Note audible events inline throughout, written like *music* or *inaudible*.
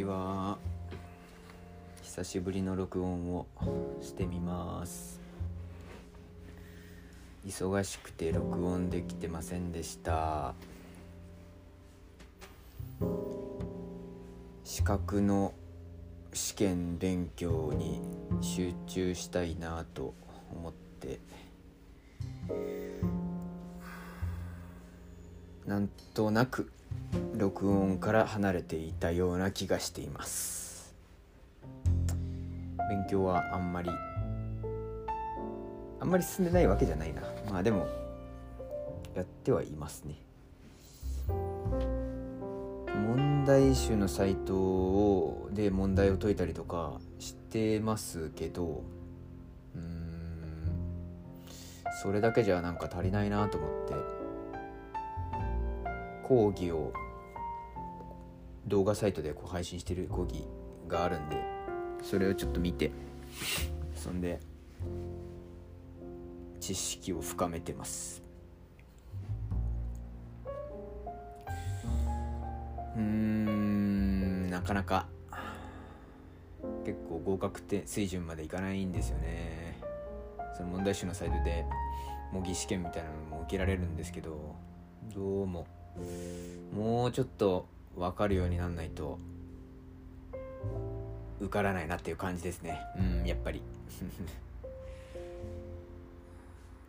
ちは久しぶりの録音をしてみます。忙しくて録音できてませんでした。資格の試験勉強に集中したいなと思って。なんとなく録音から離れていたような気がしています。勉強はあんまりあんまり進んでないわけじゃないな。まあでもやってはいますね。問題集のサイトをで問題を解いたりとかしてますけどうんそれだけじゃなんか足りないなと思って講義を動画サイトでこう配信してる講義があるんで。それをちょっと見て。そんで知識を深めてます。うーんなかなか結構合格点水準までいかないんですよね。その問題集のサイトで模擬試験みたいなのも受けられるんですけどどうももうちょっと分かるようになんないと受からないなっていう感じですね。うんやっぱり。*laughs*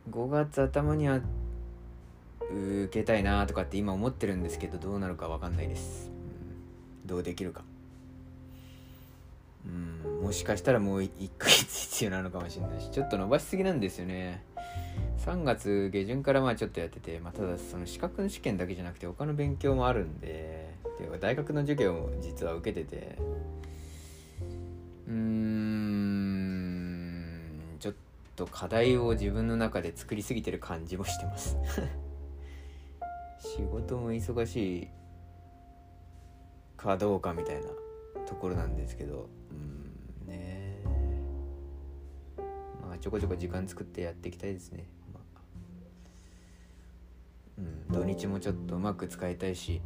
5月頭には受けたいなとかって今思ってるんですけどどうなるか分かんないです、うん、どうできるか。うんもしかしたらもう1ヶ月必要なのかもしれないしちょっと伸ばしすぎなんですよね。3月下旬からまあちょっとやってて、まあ、ただその資格の試験だけじゃなくて他の勉強もあるんでていうか大学の授業も実は受けててうーんちょっと課題を自分の中で作りすぎてる感じもしてます。*laughs* 仕事も忙しいかどうかみたいなところなんですけどうんね。まあちょこちょこ時間作ってやっていきたいですね。うん、土日もちょっとうまく使いたいし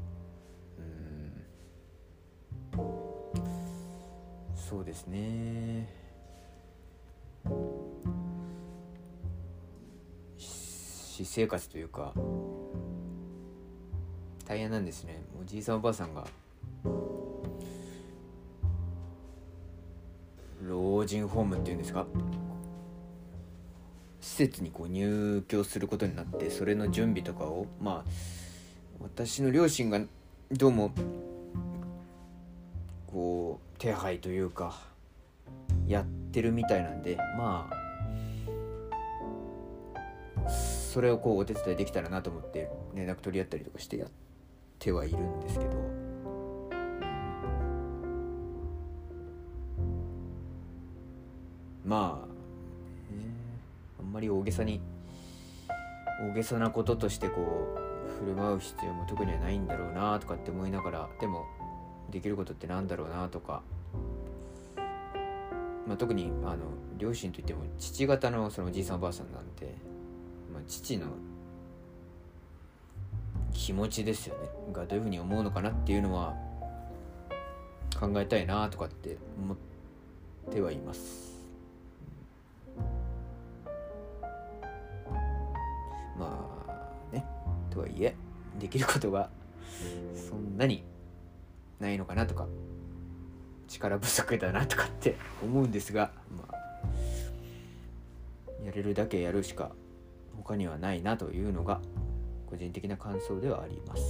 そうですね。私生活というか大変なんですね。おじいさんおばあさんが老人ホームっていうんですか？施設にこう入居することになってそれの準備とかをまあ私の両親がどうもこう手配というかやってるみたいなんでまあそれをこうお手伝いできたらなと思って連絡取り合ったりとかしてやってはいるんですけど。まああんまり大げさに大げさなこととしてこう振る舞う必要も特にはないんだろうなとかって思いながらでもできることってなんだろうなとか、まあ、特にあの両親といっても父方のそのおじいさんおばあさんなんで、まあ、父の気持ちですよね。がどういうふうに思うのかなっていうのは考えたいなとかって思ってはいます。まあね。とはいえできることがそんなにないのかなとか力不足だなとかって *laughs* 思うんですが、まあ、やれるだけやるしか他にはないなというのが個人的な感想ではあります。